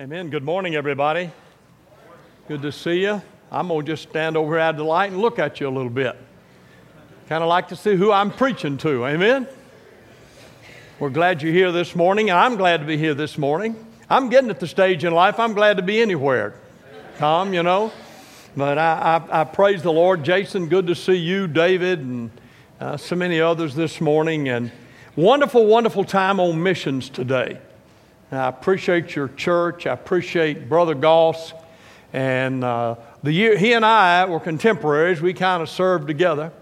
Amen. Good morning, everybody. Good to see you. I'm going to just stand over here at the light and look at you a little bit. Kind of like to see who I'm preaching to. Amen. We're glad you're here this morning, and I'm glad to be here this morning. I'm getting at the stage in life, I'm glad to be anywhere. Tom, you know. But I, I, I praise the Lord. Jason, good to see you, David, and uh, so many others this morning. And wonderful, wonderful time on missions today. I appreciate your church. I appreciate Brother Goss. And uh, the year, he and I were contemporaries. We kind of served together.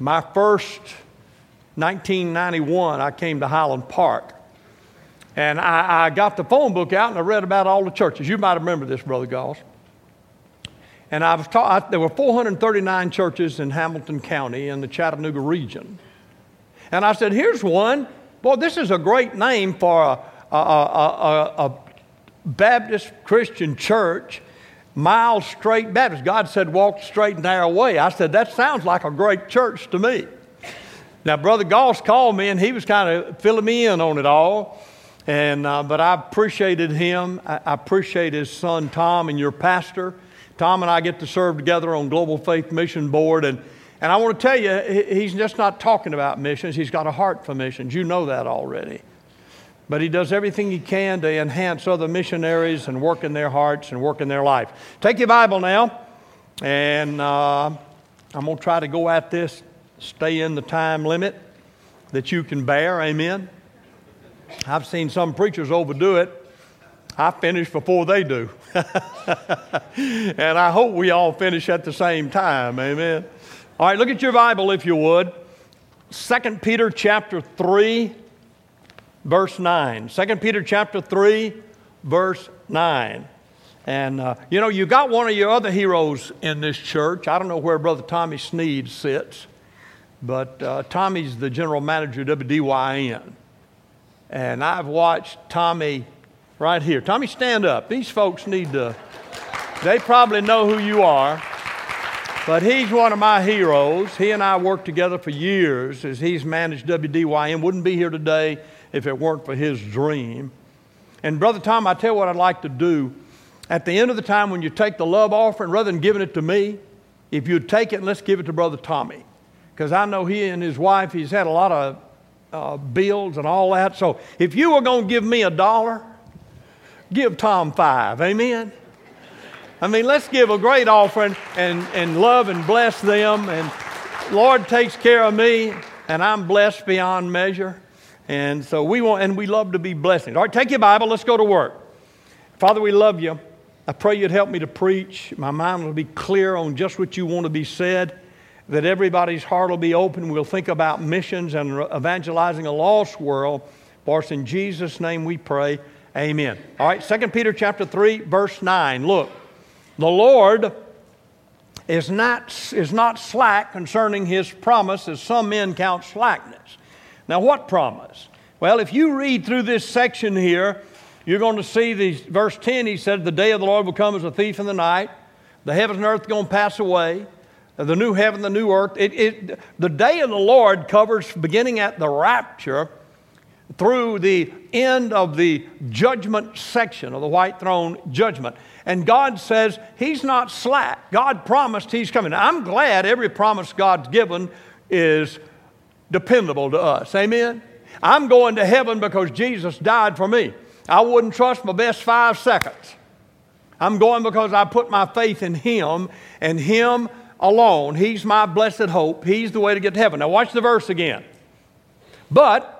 My first 1991, I came to Highland Park. And I, I, got the phone book out and I read about all the churches. You might remember this, Brother Goss. And I was taught, there were 439 churches in Hamilton County in the Chattanooga region. And I said, here's one. Boy, this is a great name for a, a, a, a Baptist Christian church, Miles Straight Baptist. God said, walk straight and narrow way. I said, that sounds like a great church to me. Now, Brother Goss called me and he was kind of filling me in on it all. And, uh, but I appreciated him. I, I appreciate his son Tom and your pastor. Tom and I get to serve together on Global Faith Mission Board. And, and I want to tell you, he's just not talking about missions. He's got a heart for missions. You know that already. But he does everything he can to enhance other missionaries and work in their hearts and work in their life. Take your Bible now, and uh, I'm going to try to go at this, stay in the time limit that you can bear. Amen. I've seen some preachers overdo it. I finish before they do. and I hope we all finish at the same time. Amen. All right, look at your Bible if you would. 2 Peter chapter 3 verse 9. 2 Peter chapter 3, verse 9. And, uh, you know, you got one of your other heroes in this church. I don't know where Brother Tommy Sneed sits, but uh, Tommy's the general manager of WDYN. And I've watched Tommy right here. Tommy, stand up. These folks need to, they probably know who you are. But he's one of my heroes. He and I worked together for years as he's managed WDYN. Wouldn't be here today if it weren't for his dream. And Brother Tom, I tell you what I'd like to do. At the end of the time, when you take the love offering, rather than giving it to me, if you'd take it let's give it to Brother Tommy. Because I know he and his wife, he's had a lot of uh, bills and all that. So if you were going to give me a dollar, give Tom five. Amen? I mean, let's give a great offering and, and love and bless them. And Lord takes care of me, and I'm blessed beyond measure. And so we want, and we love to be blessings. All right, take your Bible, let's go to work. Father, we love you. I pray you'd help me to preach. My mind will be clear on just what you want to be said, that everybody's heart will be open. We'll think about missions and evangelizing a lost world. For us in Jesus' name we pray. Amen. All right, 2 Peter chapter 3, verse 9. Look, the Lord is not, is not slack concerning his promise, as some men count slackness now, what promise? Well, if you read through this section here, you're going to see these, verse 10, he said, The day of the Lord will come as a thief in the night. The heavens and earth are going to pass away. The new heaven, the new earth. It, it, the day of the Lord covers beginning at the rapture through the end of the judgment section of the white throne judgment. And God says He's not slack. God promised He's coming. I'm glad every promise God's given is dependable to us. Amen? I'm going to heaven because Jesus died for me. I wouldn't trust my best five seconds. I'm going because I put my faith in Him and Him alone. He's my blessed hope. He's the way to get to heaven. Now, watch the verse again. But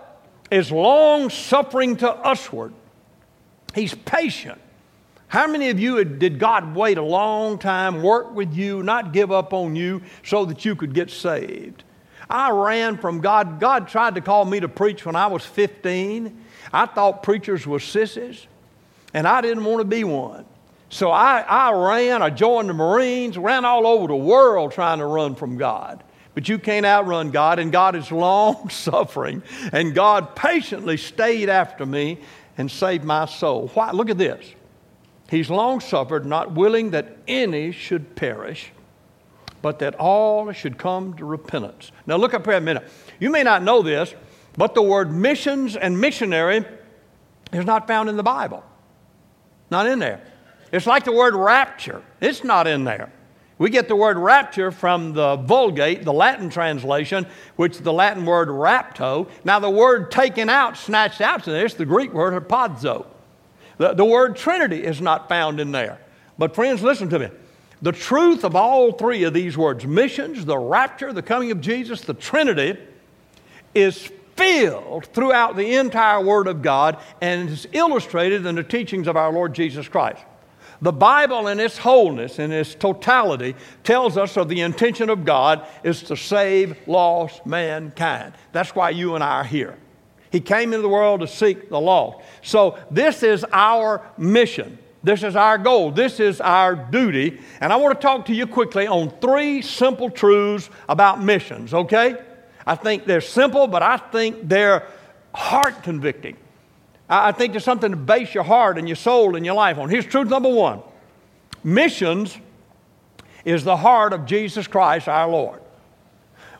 is long suffering to usward. He's patient. How many of you did God wait a long time, work with you, not give up on you so that you could get saved? I ran from God. God tried to call me to preach when I was 15. I thought preachers were sissies, and I didn't want to be one. So I, I ran, I joined the Marines, ran all over the world trying to run from God. But you can't outrun God, and God is long suffering, and God patiently stayed after me and saved my soul. Why? Look at this. He's long suffered, not willing that any should perish, but that all should come to repentance. Now, look up here a minute. You may not know this, but the word missions and missionary is not found in the Bible. Not in there. It's like the word rapture. It's not in there. We get the word rapture from the Vulgate, the Latin translation, which is the Latin word rapto. Now, the word taken out, snatched out to this, the Greek word harpazo. The, the word Trinity is not found in there. But, friends, listen to me. The truth of all three of these words missions, the rapture, the coming of Jesus, the Trinity is filled throughout the entire Word of God and is illustrated in the teachings of our Lord Jesus Christ. The Bible in its wholeness, in its totality, tells us of the intention of God is to save lost mankind. That's why you and I are here. He came into the world to seek the lost. So this is our mission. This is our goal. This is our duty. And I want to talk to you quickly on three simple truths about missions, okay? I think they're simple, but I think they're heart convicting. I think there's something to base your heart and your soul and your life on. Here's truth number one missions is the heart of Jesus Christ our Lord.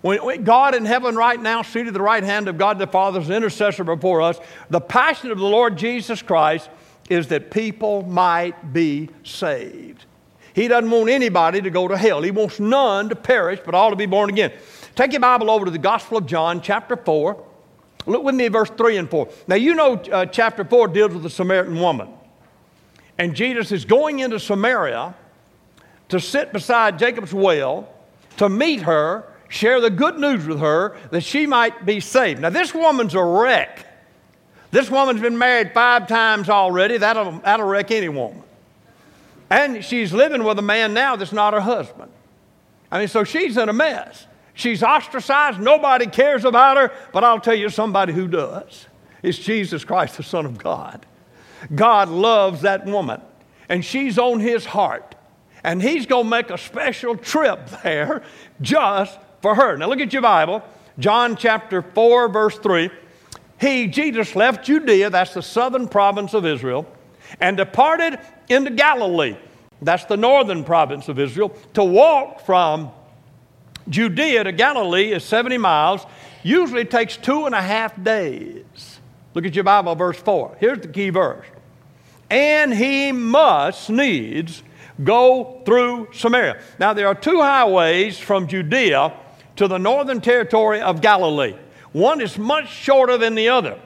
When, God in heaven right now, seated at the right hand of God the Father, as intercessor before us, the passion of the Lord Jesus Christ is that people might be saved. He doesn't want anybody to go to hell. He wants none to perish, but all to be born again. Take your Bible over to the Gospel of John, chapter 4. Look with me at verse 3 and 4. Now, you know, uh, chapter 4 deals with the Samaritan woman. And Jesus is going into Samaria to sit beside Jacob's well to meet her, share the good news with her that she might be saved. Now, this woman's a wreck. This woman's been married five times already. That'll, that'll wreck any woman. And she's living with a man now that's not her husband. I mean, so she's in a mess. She's ostracized. Nobody cares about her. But I'll tell you somebody who does. It's Jesus Christ, the Son of God. God loves that woman, and she's on his heart. And he's going to make a special trip there just for her. Now, look at your Bible, John chapter 4, verse 3. He, Jesus, left Judea, that's the southern province of Israel, and departed into Galilee, that's the northern province of Israel, to walk from Judea to Galilee is 70 miles, usually takes two and a half days. Look at your Bible, verse 4. Here's the key verse. And he must needs go through Samaria. Now, there are two highways from Judea to the northern territory of Galilee. One is much shorter than the other.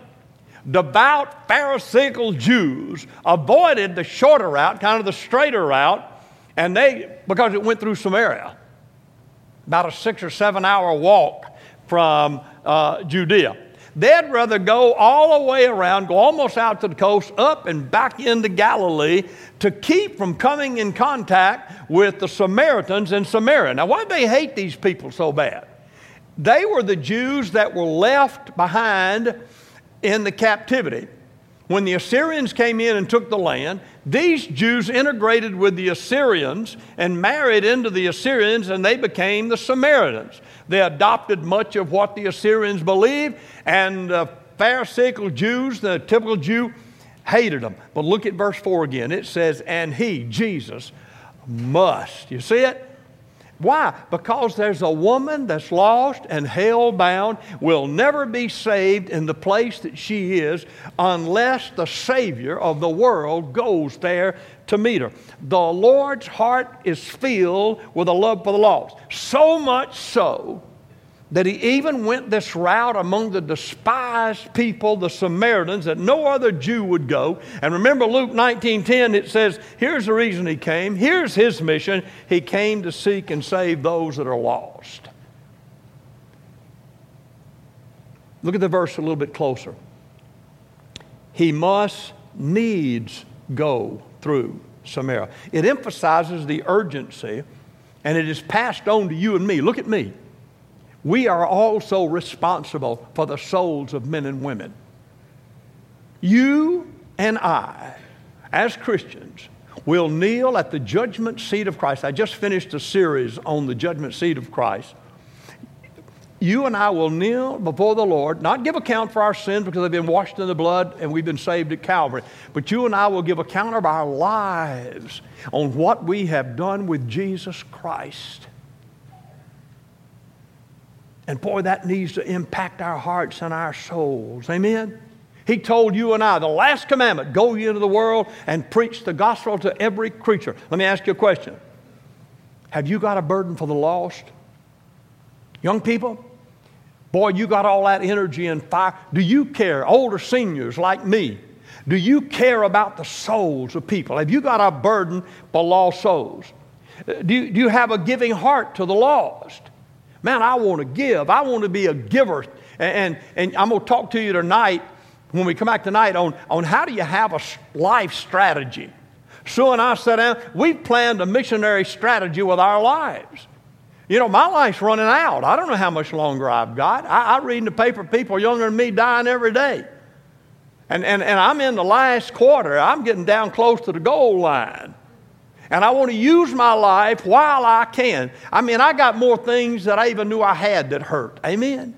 Devout Pharisaical Jews avoided the shorter route, kind of the straighter route, and they, because it went through Samaria about a six or seven hour walk from uh, Judea. They'd rather go all the way around, go almost out to the coast, up and back into Galilee to keep from coming in contact with the Samaritans in Samaria. Now, why did they hate these people so bad? They were the Jews that were left behind in the captivity. When the Assyrians came in and took the land, these Jews integrated with the Assyrians and married into the Assyrians, and they became the Samaritans. They adopted much of what the Assyrians believed, and the Pharisaical Jews, the typical Jew, hated them. But look at verse 4 again. It says, And he, Jesus, must. You see it? Why? Because there's a woman that's lost and hell bound, will never be saved in the place that she is unless the Savior of the world goes there to meet her. The Lord's heart is filled with a love for the lost. So much so that he even went this route among the despised people, the Samaritans, that no other Jew would go. And remember Luke 19:10, it says, here's the reason he came, here's his mission. He came to seek and save those that are lost. Look at the verse a little bit closer. He must needs go through Samaria. It emphasizes the urgency and it is passed on to you and me. Look at me we are also responsible for the souls of men and women. You and I, as Christians, will kneel at the judgment seat of Christ. I just finished a series on the judgment seat of Christ. You and I will kneel before the Lord, not give account for our sins because they've been washed in the blood and we've been saved at Calvary, but you and I will give account of our lives on what we have done with Jesus Christ. And boy, that needs to impact our hearts and our souls. Amen? He told you and I, the last commandment go ye into the world and preach the gospel to every creature. Let me ask you a question Have you got a burden for the lost? Young people, boy, you got all that energy and fire. Do you care, older seniors like me? Do you care about the souls of people? Have you got a burden for lost souls? Do you, do you have a giving heart to the lost? Man, I want to give. I want to be a giver. And, and, and I'm going to talk to you tonight when we come back tonight on, on how do you have a life strategy. Sue and I sat down, we've planned a missionary strategy with our lives. You know, my life's running out. I don't know how much longer I've got. I, I read in the paper people younger than me dying every day. And, and, and I'm in the last quarter. I'm getting down close to the goal line. And I want to use my life while I can. I mean, I got more things that I even knew I had that hurt. Amen?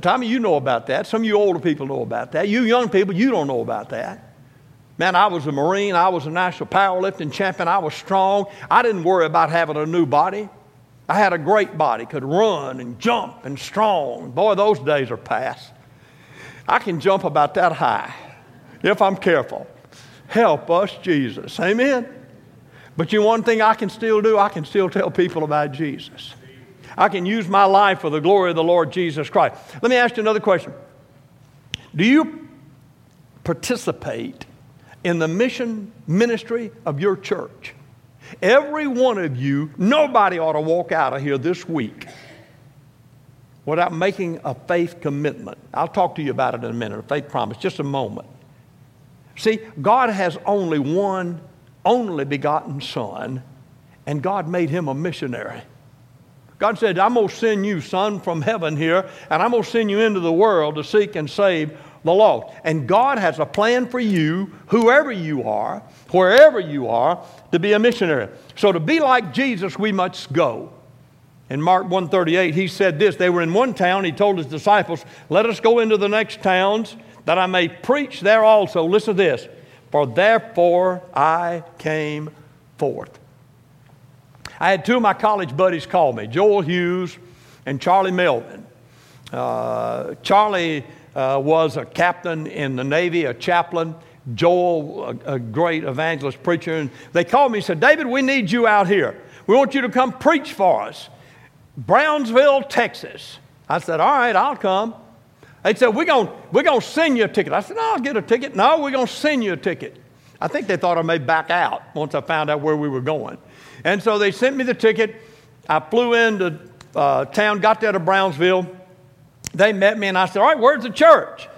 Tommy, you know about that. Some of you older people know about that. You young people, you don't know about that. Man, I was a Marine. I was a national powerlifting champion. I was strong. I didn't worry about having a new body. I had a great body, could run and jump and strong. Boy, those days are past. I can jump about that high if I'm careful. Help us, Jesus. Amen. But you know one thing I can still do? I can still tell people about Jesus. I can use my life for the glory of the Lord Jesus Christ. Let me ask you another question. Do you participate in the mission ministry of your church? Every one of you, nobody ought to walk out of here this week without making a faith commitment. I'll talk to you about it in a minute, a faith promise, just a moment. See, God has only one only begotten Son, and God made him a missionary. God said, I'm going to send you, son, from heaven here, and I'm going to send you into the world to seek and save the lost. And God has a plan for you, whoever you are, wherever you are, to be a missionary. So to be like Jesus, we must go. In Mark 138, he said this. They were in one town. He told his disciples, Let us go into the next towns, that I may preach there also. Listen to this. For therefore I came forth. I had two of my college buddies call me, Joel Hughes and Charlie Melvin. Uh, Charlie uh, was a captain in the Navy, a chaplain. Joel, a, a, great evangelist preacher. And they called me and said, David, we need you out here. We want you to come preach for us. Brownsville, Texas. I said, All right, I'll come. They said, We're going we're gonna send you a ticket. I said, No, I'll get a ticket. No, we're going to send you a ticket. I think they thought I may back out once I found out where we were going. And so they sent me the ticket. I flew into uh, town, got there to Brownsville. They met me, and I said, All right, where's the church?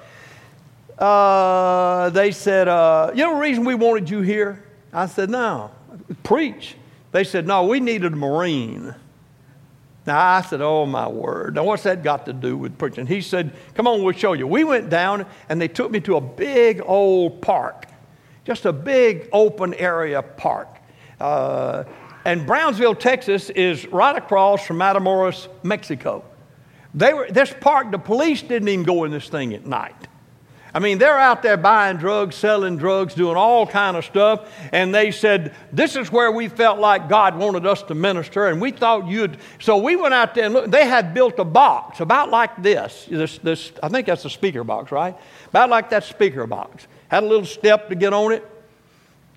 Uh, they said, uh, You know the reason we wanted you here? I said, No, preach. They said, No, we needed a Marine. Now I said, Oh my word. Now what's that got to do with preaching? He said, Come on, we'll show you. We went down and they took me to a big old park, just a big open area park. Uh, and Brownsville, Texas is right across from Matamoros, Mexico. They were, this park, the police didn't even go in this thing at night. I mean, they're out there buying drugs, selling drugs, doing all kind of stuff. And they said, this is where we felt like God wanted us to minister. And we thought you'd, so we went out there and look, they had built a box about like this. This, this. I think that's a speaker box, right? About like that speaker box. Had a little step to get on it.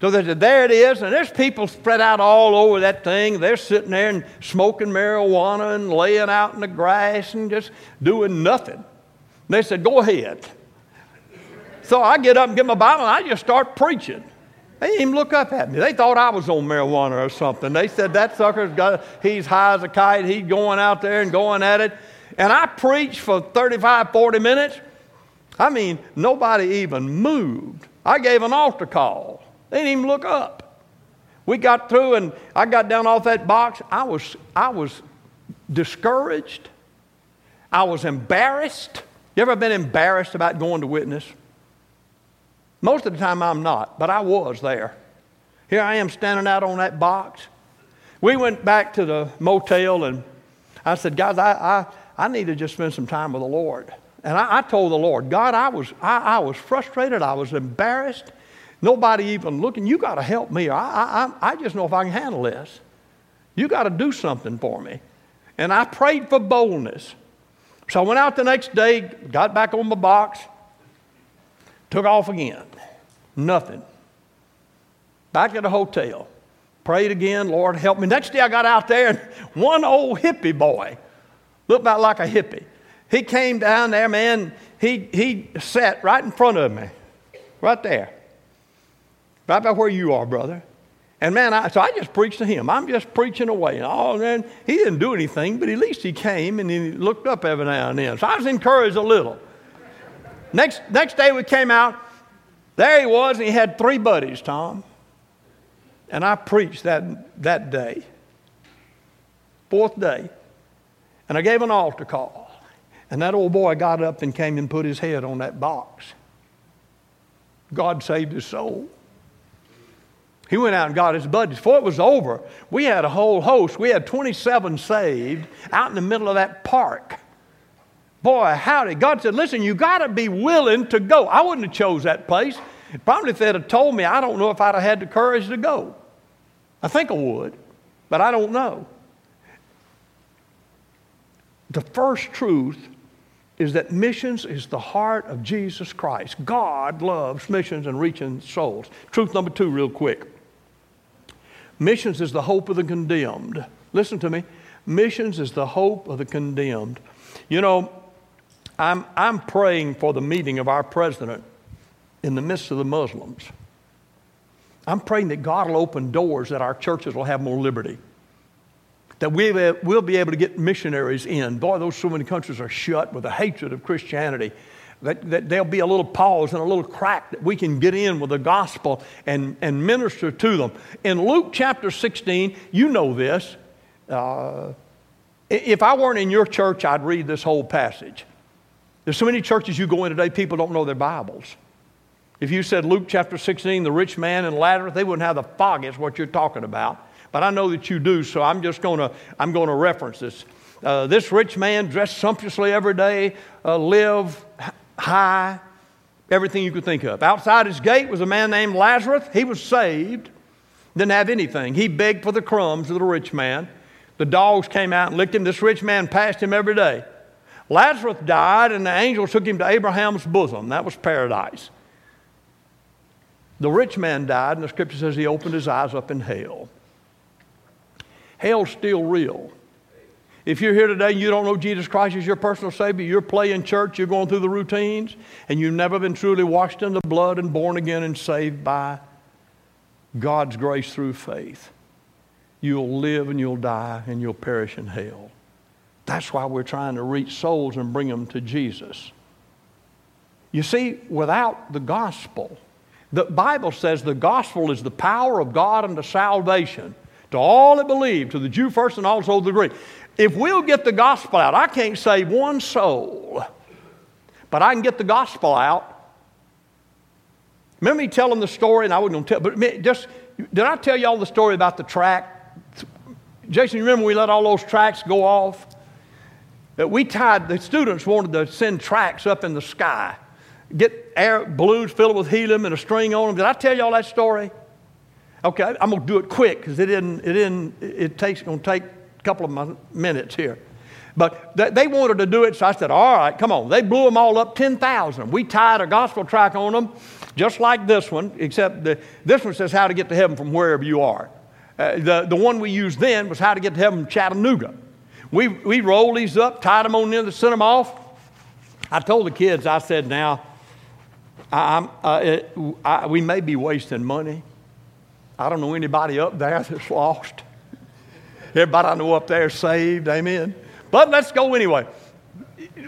So they said, there it is. And there's people spread out all over that thing. They're sitting there and smoking marijuana and laying out in the grass and just doing nothing. They said, go ahead. So I get up and get my Bible and I just start preaching. They didn't even look up at me. They thought I was on marijuana or something. They said, that sucker's got, he's high as a kite. He's going out there and going at it. And I preached for 35, 40 minutes. I mean, nobody even moved. I gave an altar call. They didn't even look up. We got through and I got down off that box. I was, I was discouraged. I was embarrassed. You ever been embarrassed about going to witness? Most of the time I'm not, but I was there. Here I am standing out on that box. We went back to the motel and I said, guys, I, I, I need to just spend some time with the Lord. And I, I told the Lord, God, I was, I, I was frustrated. I was embarrassed. Nobody even looking. You got to help me. I, I, I just know if I can handle this. You got to do something for me. And I prayed for boldness. So I went out the next day, got back on my box, Took off again. Nothing. Back at the hotel. Prayed again, Lord help me. Next day I got out there and one old hippie boy, looked about like a hippie. He came down there, man. He, he sat right in front of me, right there, right about where you are, brother. And man, I, so I just preached to him. I'm just preaching away. And oh, man, he didn't do anything, but at least he came and he looked up every now and then. So I was encouraged a little. Next, next day we came out. There he was, and he had three buddies, Tom. And I preached that, that day, fourth day. And I gave an altar call. And that old boy got up and came and put his head on that box. God saved his soul. He went out and got his buddies. Before it was over, we had a whole host. We had 27 saved out in the middle of that park. Boy, howdy. God said, listen, you got to be willing to go. I wouldn't have chose that place. Probably if they'd have told me, I don't know if I'd have had the courage to go. I think I would, but I don't know. The first truth is that missions is the heart of Jesus Christ. God loves missions and reaching souls. Truth number two, real quick. Missions is the hope of the condemned. Listen to me. Missions is the hope of the condemned. You know, I'm, I'm praying for the meeting of our president in the midst of the Muslims. I'm praying that God will open doors that our churches will have more liberty. That we will be able to get missionaries in. Boy, those so many countries are shut with a hatred of Christianity. That, that there'll be a little pause and a little crack that we can get in with the gospel and, and minister to them. In Luke chapter 16, you know this. Uh, if I weren't in your church, I'd read this whole passage. There's so many churches you go in today, people don't know their Bibles. If you said Luke chapter 16, the rich man and Lazarus, they wouldn't have the foggiest what you're talking about. But I know that you do, so I'm just going to I'm going to reference this. Uh, this rich man dressed sumptuously every day, uh, live high, everything you could think of. Outside his gate was a man named Lazarus. He was saved, didn't have anything. He begged for the crumbs of the rich man. The dogs came out and licked him. This rich man passed him every day. Lazarus died, and the angel took him to Abraham's bosom. That was paradise. The rich man died, and the scripture says he opened his eyes up in hell. Hell's still real. If you're here today and you don't know Jesus Christ as your personal Savior, you're playing church, you're going through the routines, and you've never been truly washed in the blood and born again and saved by God's grace through faith, you'll live and you'll die and you'll perish in hell. That's why we're trying to reach souls and bring them to Jesus. You see, without the gospel, the Bible says the gospel is the power of God unto salvation to all that believe, to the Jew first and also the Greek. If we'll get the gospel out, I can't save one soul, but I can get the gospel out. Remember me telling the story, and I wasn't going to tell, but just, did I tell y'all the story about the track? Jason, you remember we let all those tracks go off? That we tied, the students wanted to send tracks up in the sky, get air balloons filled with helium and a string on them. Did I tell y'all that story? Okay, I'm gonna do it quick because it didn't, it didn't, it takes, gonna take a couple of minutes here. But they wanted to do it, so I said, all right, come on. They blew them all up, 10,000. We tied a gospel track on them, just like this one, except the, this one says how to get to heaven from wherever you are. Uh, the, the one we used then was how to get to heaven from Chattanooga. We, we rolled these up, tied them on the end, sent them off. I told the kids, I said, now, I, uh, it, I, we may be wasting money. I don't know anybody up there that's lost. Everybody I know up there saved, amen. But let's go anyway.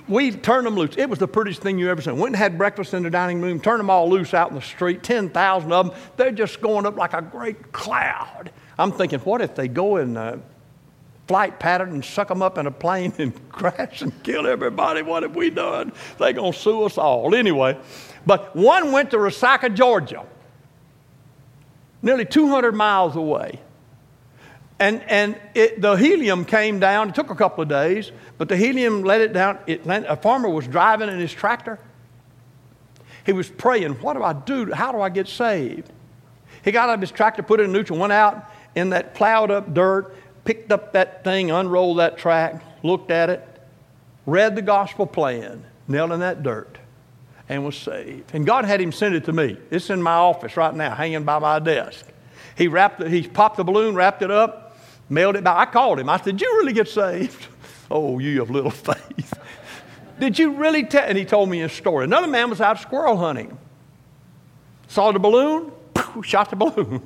We turned them loose. It was the prettiest thing you ever seen. Went and had breakfast in the dining room, turned them all loose out in the street, 10,000 of them. They're just going up like a great cloud. I'm thinking, what if they go in uh, flight pattern and suck them up in a plane and crash and kill everybody. What have we done? They're going to sue us all. Anyway, but one went to Resaca, Georgia, nearly 200 miles away. And, and it, the helium came down. It took a couple of days, but the helium let it down. It, a farmer was driving in his tractor. He was praying, What do I do? How do I get saved? He got out of his tractor, put it in neutral, went out in that plowed up dirt, picked up that thing, unrolled that track, looked at it, read the gospel plan, knelt in that dirt. and was saved. And God had him send it to me. It's in my office right now, hanging by my desk. He wrapped it, he popped the balloon, wrapped it up, mailed it back. I called him. I said, Did you really get saved? Oh, you have little faith. Did you really tell? And he told me his story. Another man was out squirrel hunting. Saw the balloon, shot the balloon.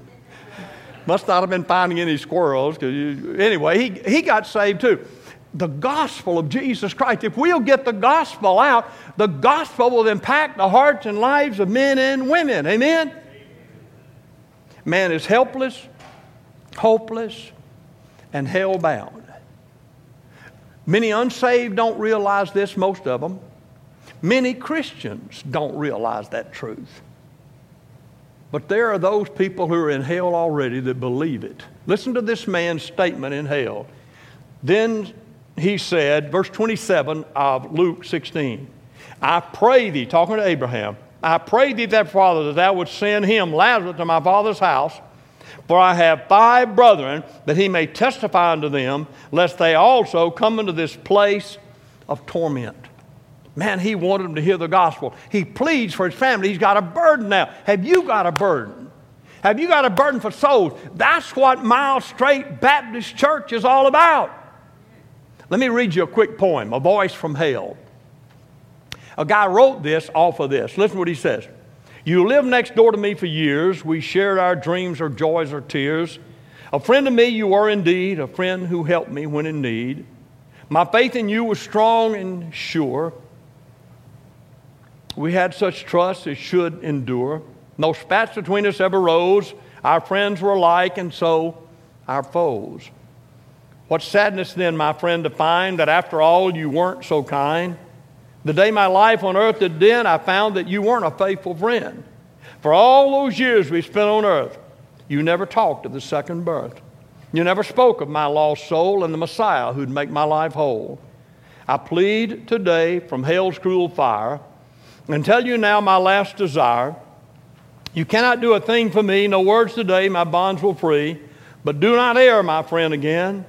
Must not have been finding any squirrels. You, anyway, he, he got saved too. The gospel of Jesus Christ, if we'll get the gospel out, the gospel will impact the hearts and lives of men and women. Amen? Man is helpless, hopeless, and hell bound. Many unsaved don't realize this, most of them. Many Christians don't realize that truth. But there are those people who are in hell already that believe it. Listen to this man's statement in hell. Then he said, verse 27 of Luke 16, I pray thee, talking to Abraham, I pray thee, that Father, that thou would send him, Lazarus, to my father's house, for I have five brethren, that he may testify unto them, lest they also come into this place of torment. Man, he wanted them to hear the gospel. He pleads for his family. He's got a burden now. Have you got a burden? Have you got a burden for souls? That's what Miles Straight Baptist Church is all about. Let me read you a quick poem, A Voice from Hell. A guy wrote this off of this. Listen to what he says. You lived next door to me for years. We shared our dreams or joys or tears. A friend to me you were indeed, a friend who helped me when in need. My faith in you was strong and sure. We had such trust as should endure. No spats between us ever rose. Our friends were alike, and so our foes. What sadness then, my friend, to find that after all you weren't so kind. The day my life on earth did end, I found that you weren't a faithful friend. For all those years we spent on earth, you never talked of the second birth. You never spoke of my lost soul and the Messiah who'd make my life whole. I plead today from hell's cruel fire and tell you now my last desire. You cannot do a thing for me, no words today, my bonds will free. But do not err, my friend, again.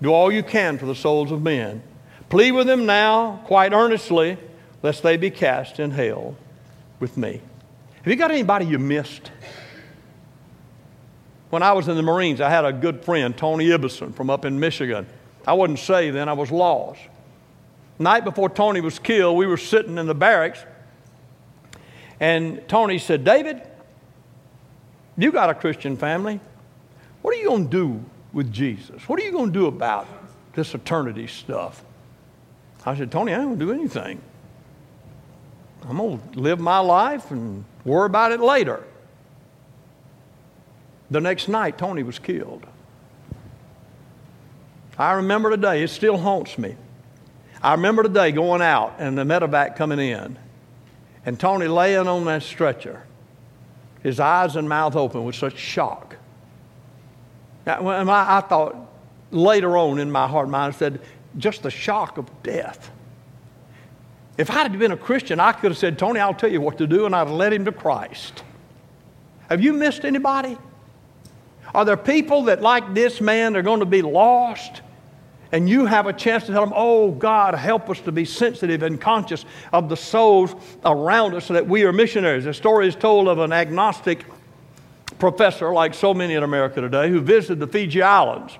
Do all you can for the souls of men. Plead with them now, quite earnestly, lest they be cast in hell with me. Have you got anybody you missed? When I was in the Marines, I had a good friend, Tony Ibbison, from up in Michigan. I wasn't saved then, I was lost. Night before Tony was killed, we were sitting in the barracks, and Tony said, David, you got a Christian family. What are you going to do with Jesus? What are you going to do about this eternity stuff? I said, Tony, I don't do anything. I'm going to live my life and worry about it later. The next night, Tony was killed. I remember today, it still haunts me. I remember today going out and the medevac coming in, and Tony laying on that stretcher, his eyes and mouth open with such shock. Now, I thought later on in my heart mind, I said, just the shock of death. If I had been a Christian, I could have said, Tony, I'll tell you what to do, and I'd have led him to Christ. Have you missed anybody? Are there people that, like this man, are going to be lost? And you have a chance to tell them, oh, God, help us to be sensitive and conscious of the souls around us so that we are missionaries. A story is told of an agnostic professor, like so many in America today, who visited the Fiji Islands.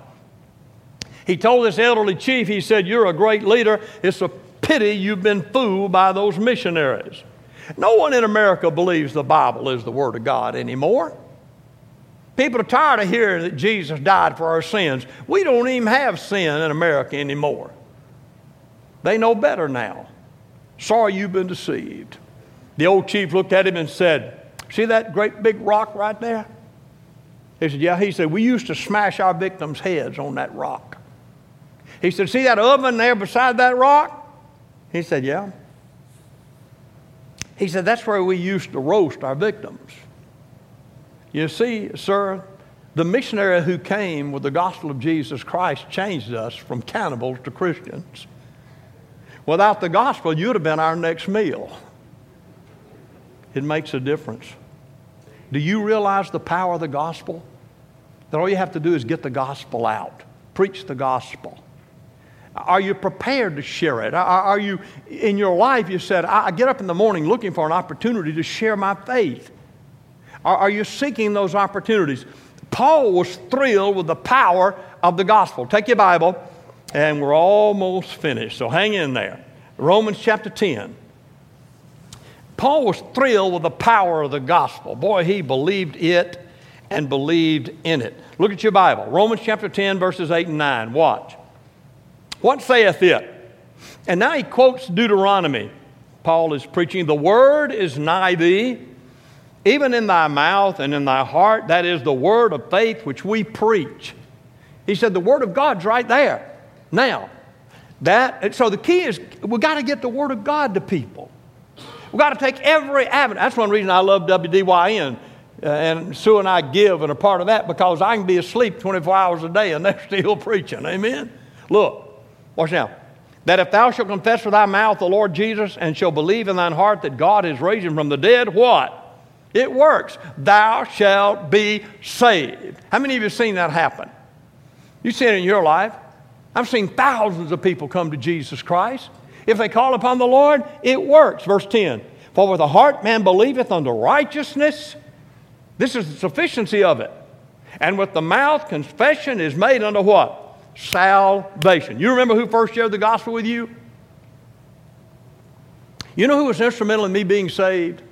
He told this elderly chief, he said, You're a great leader. It's a pity you've been fooled by those missionaries. No one in America believes the Bible is the Word of God anymore. People are tired of hearing that Jesus died for our sins. We don't even have sin in America anymore. They know better now. Sorry you've been deceived. The old chief looked at him and said, See that great big rock right there? He said, Yeah. He said, We used to smash our victims' heads on that rock. He said, See that oven there beside that rock? He said, Yeah. He said, That's where we used to roast our victims. You see, sir, the missionary who came with the gospel of Jesus Christ changed us from cannibals to Christians. Without the gospel, you'd have been our next meal. It makes a difference. Do you realize the power of the gospel? That all you have to do is get the gospel out, preach the gospel. Are you prepared to share it? Are, you, in your life, you said, I get up in the morning looking for an opportunity to share my faith? Are, are you seeking those opportunities? Paul was thrilled with the power of the gospel. Take your Bible, and we're almost finished, so hang in there. Romans chapter 10. Paul was thrilled with the power of the gospel. Boy, he believed it and believed in it. Look at your Bible. Romans chapter 10, verses 8 and 9. Watch. What saith it? And now he quotes Deuteronomy. Paul is preaching, The word is nigh thee, even in thy mouth and in thy heart. That is the word of faith which we preach. He said, The word of God's right there. Now, that, so the key is we've got to get the word of God to people. We've got to take every avenue. That's one reason I love WDYN. Uh, and Sue and I give and a part of that because I can be asleep 24 hours a day and they're still preaching. Amen? Look, watch now. That if thou shalt confess with thy mouth the Lord Jesus and shalt believe in thine heart that God is him from the dead, what? It works. Thou shalt be saved. How many of you have seen that happen? You've seen it in your life. I've seen thousands of people come to Jesus Christ. If they call upon the Lord, it works. Verse 10 For with the heart man believeth unto righteousness, this is the sufficiency of it. And with the mouth, confession is made unto what? Salvation. You remember who first shared the gospel with you? You know who was instrumental in me being saved?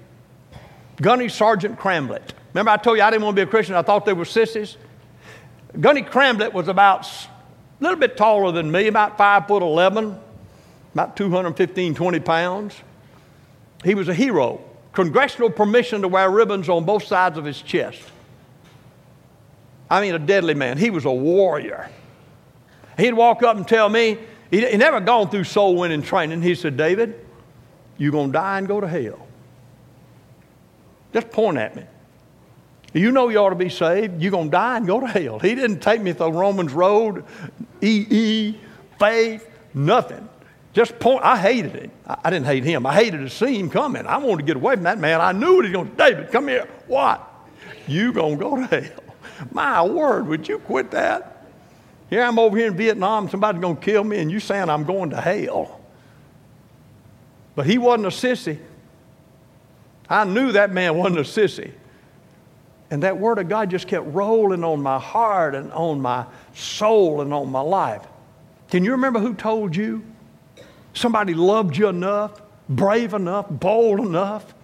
Gunny Sergeant Cramblett. Remember, I told you I didn't want to be a Christian, I thought they were sissies? Gunny Cramblett was about a little bit taller than me, about 5 foot 11, about 215, 20 pounds. He was a hero congressional permission to wear ribbons on both sides of his chest. I mean, a deadly man. He was a warrior. He'd walk up and tell me, he, he never gone through soul winning training. He said, David, you're going to die and go to hell. Just point at me. You know you ought to be saved. You're going to die and go to hell. He didn't take me through the Romans Road, EE, faith, nothing. Just point, I hated it. I, didn't hate him. I hated to see him coming. I wanted to get away from that man. I knew it. He's going, David, come here. What? You going to go to hell. My word, would you quit that? Here I'm over here in Vietnam, somebody's going to kill me, and you saying I'm going to hell. But he wasn't a sissy. I knew that man wasn't a sissy. And that word of God just kept rolling on my heart and on my soul and on my life. Can you remember who told you? Somebody loved you enough, brave enough, bold enough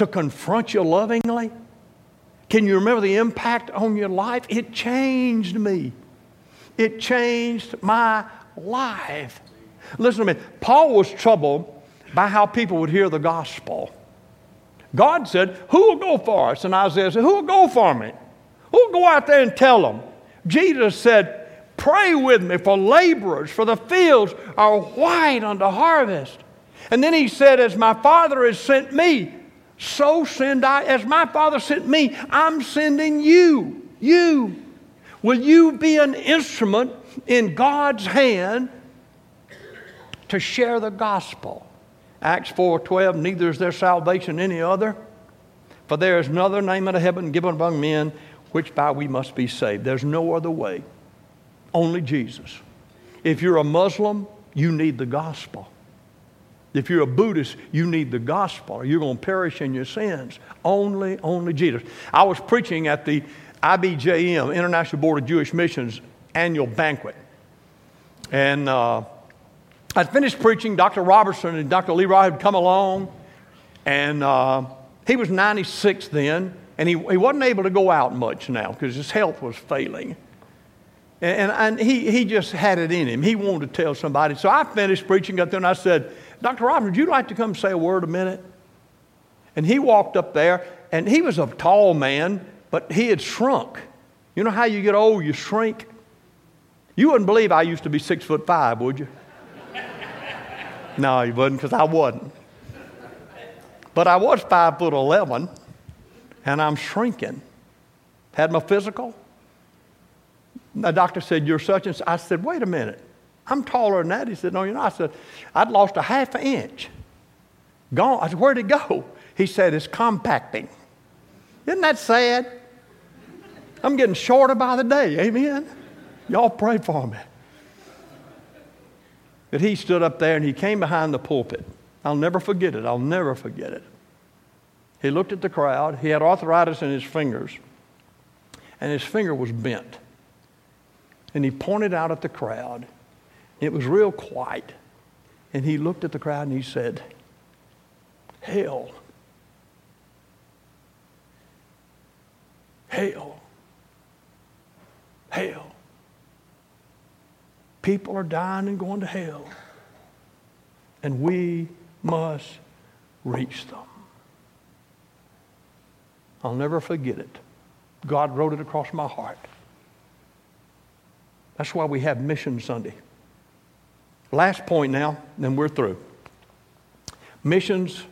to confront you lovingly? Can you remember the impact on your life? It changed me. It changed my life. Listen to me. Paul was troubled by how people would hear the gospel. God said, Who will go for us? And Isaiah said, Who will go for me? Who will go out there and tell them? Jesus said, Pray with me for laborers, for the fields are white unto harvest. And then he said, As my Father has sent me, so send I. As my Father sent me, I'm sending you. You. Will you be an instrument in God's hand to share the gospel? Acts 4:12, neither is there salvation any other, for there is another name under heaven given among men, which by we must be saved. There's no other way. Only Jesus. If you're a Muslim, you need the gospel. If you're a Buddhist, you need the gospel or you're going to perish in your sins. Only, only Jesus. I was preaching at the IBJM, International Board of Jewish Missions, annual banquet. And uh, I'd finished preaching. Dr. Robertson and Dr. Leroy had come along. And uh, he was 96 then. And he, he wasn't able to go out much now because his health was failing. And, and, he, he just had it in him. He wanted to tell somebody. So I finished preaching up there and I said, Dr. Robertson, would you like to come say a word a minute? And he walked up there and he was a tall man, but he had shrunk. You know how you get old, you shrink? You wouldn't believe I used to be six foot five, would you? No, you wouldn't, because I wasn't. But I was five foot eleven, and I'm shrinking. Had my physical, the doctor said, You're such and such. I said, Wait a minute. I'm taller than that. He said, No, you're not. I said, I'd lost a half an inch. Gone. I said, Where'd it go? He said, It's compacting. Isn't that sad? I'm getting shorter by the day. Amen. Y'all pray for me. That he stood up there and he came behind the pulpit. I'll never forget it. I'll never forget it. He looked at the crowd. He had arthritis in his fingers, and his finger was bent. And he pointed out at the crowd. It was real quiet. And he looked at the crowd and he said, Hell. Hell. Hell. People are dying and going to hell. And we must reach them. I'll never forget it. God wrote it across my heart. That's why we have Mission Sunday. Last point now, then we're through. Missions,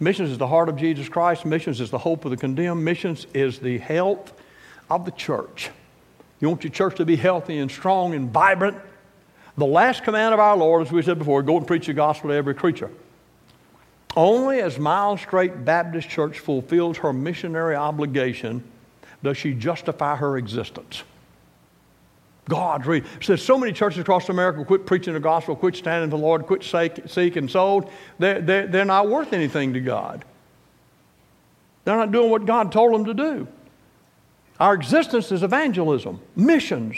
missions is the heart of Jesus Christ. Missions is the hope of the condemned. Missions is the health of the church. You want your church to be healthy and strong and vibrant? The last command of our Lord, as we said before, go and preach the gospel to every creature. Only as Miles Straight Baptist Church fulfills her missionary obligation does she justify her existence. God read. Says so many churches across America quit preaching the gospel, quit standing for the Lord, quit seeking souls. They're, they're, they're not worth anything to God. They're not doing what God told them to do. Our existence is evangelism, missions.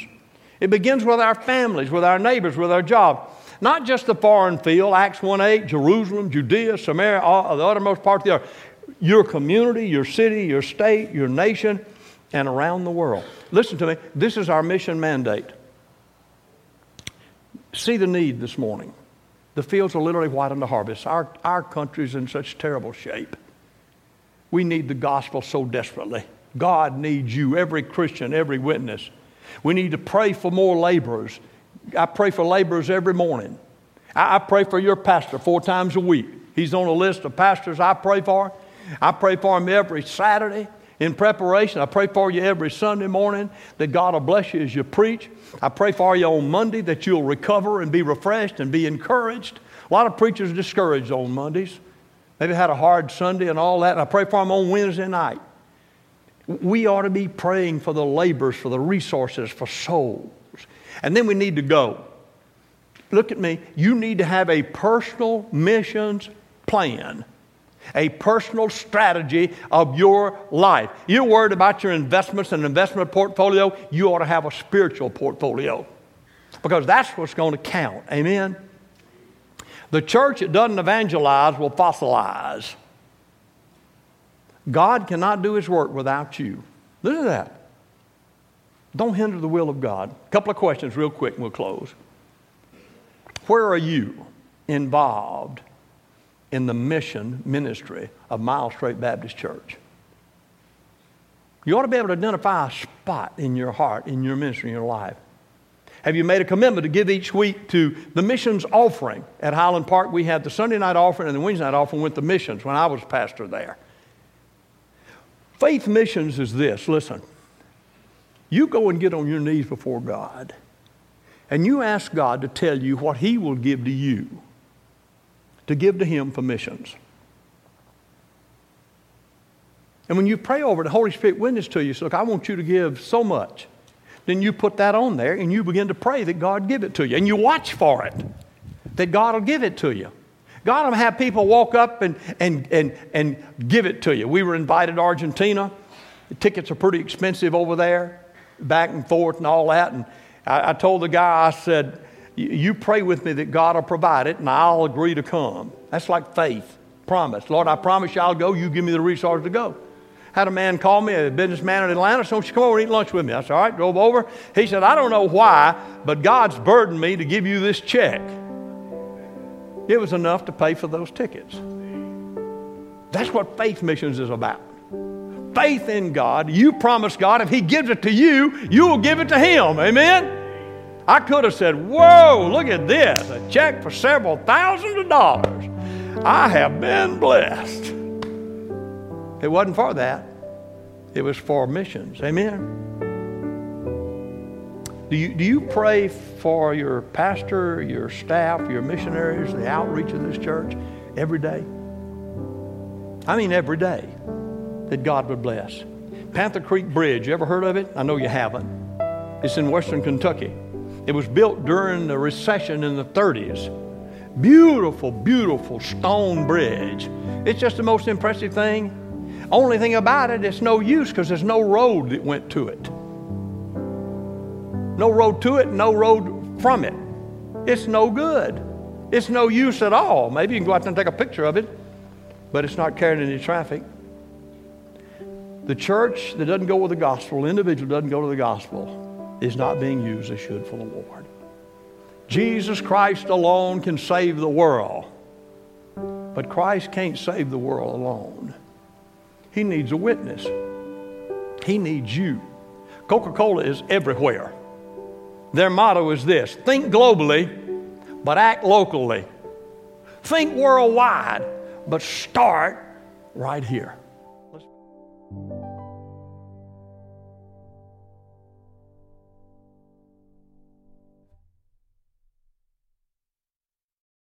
It begins with our families, with our neighbors, with our job. Not just the foreign field, Acts 1 8, Jerusalem, Judea, Samaria, all, the uttermost part of the earth. Your community, your city, your state, your nation, and around the world. Listen to me, this is our mission mandate. See the need this morning. The fields are literally white on the harvest. Our, our country's in such terrible shape. We need the gospel so desperately. God needs you, every Christian, every witness. We need to pray for more laborers. I pray for laborers every morning. I, I pray for your pastor four times a week. He's on a list of pastors I pray for. I pray for him every Saturday in preparation. I pray for you every Sunday morning that God will bless you as you preach. I pray for you on Monday that you'll recover and be refreshed and be encouraged. A lot of preachers are discouraged on Mondays. Maybe had a hard Sunday and all that. And I pray for them on Wednesday night. We ought to be praying for the labors, for the resources, for souls. And then we need to go. Look at me. You need to have a personal missions plan a personal strategy of your life. You're worried about your investments and investment portfolio, you ought to have a spiritual portfolio because that's what's going to count. Amen? The church that doesn't evangelize will fossilize. God cannot do his work without you. Listen to that. Don't hinder the will of God. A couple of questions, real quick, and we'll close. Where are you involved in the mission ministry of Miles Straight Baptist Church. You ought to be able to identify a spot in your heart, in your ministry, in your life. Have you made a commitment to give each week to the missions offering? At Highland Park, we had the Sunday night offering and the Wednesday night offering with the missions when I was pastor there. Faith missions is this listen, you go and get on your knees before God, and you ask God to tell you what He will give to you to give to Him for missions. And when you pray over it, the Holy Spirit witness to you, look, I want you to give so much. Then you put that on there and you begin to pray that God give it to you. And you watch for it, that God will give it to you. God will have people walk up and, and, and, and give it to you. We were invited to Argentina. The tickets are pretty expensive over there, back and forth and all that. And I, I told the guy, I said, you pray with me that God will provide it, and I'll agree to come. That's like faith, promise. Lord, I promise you I'll go. You give me the resources to go. Had a man call me, a businessman in Atlanta, so she come over and eat lunch with me. I said, all right, drove over. He said, I don't know why, but God's burdened me to give you this check. It was enough to pay for those tickets. That's what faith missions is about. Faith in God. You promise God if He gives it to you, you will give it to Him. Amen? I could have said, Whoa, look at this a check for several thousands of dollars. I have been blessed. It wasn't for that, it was for missions. Amen. Do you, do you pray for your pastor, your staff, your missionaries, the outreach of this church every day? I mean, every day that God would bless. Panther Creek Bridge, you ever heard of it? I know you haven't. It's in western Kentucky. It was built during the recession in the 30s. Beautiful, beautiful stone bridge. It's just the most impressive thing. Only thing about it, it's no use because there's no road that went to it. No road to it, no road from it. It's no good. It's no use at all. Maybe you can go out there and take a picture of it, but it's not carrying any traffic. The church that doesn't go with the gospel, the individual doesn't go to the gospel, is not being used as should for the Lord. Jesus Christ alone can save the world, but Christ can't save the world alone. He needs a witness. He needs you. Coca Cola is everywhere. Their motto is this think globally, but act locally. Think worldwide, but start right here.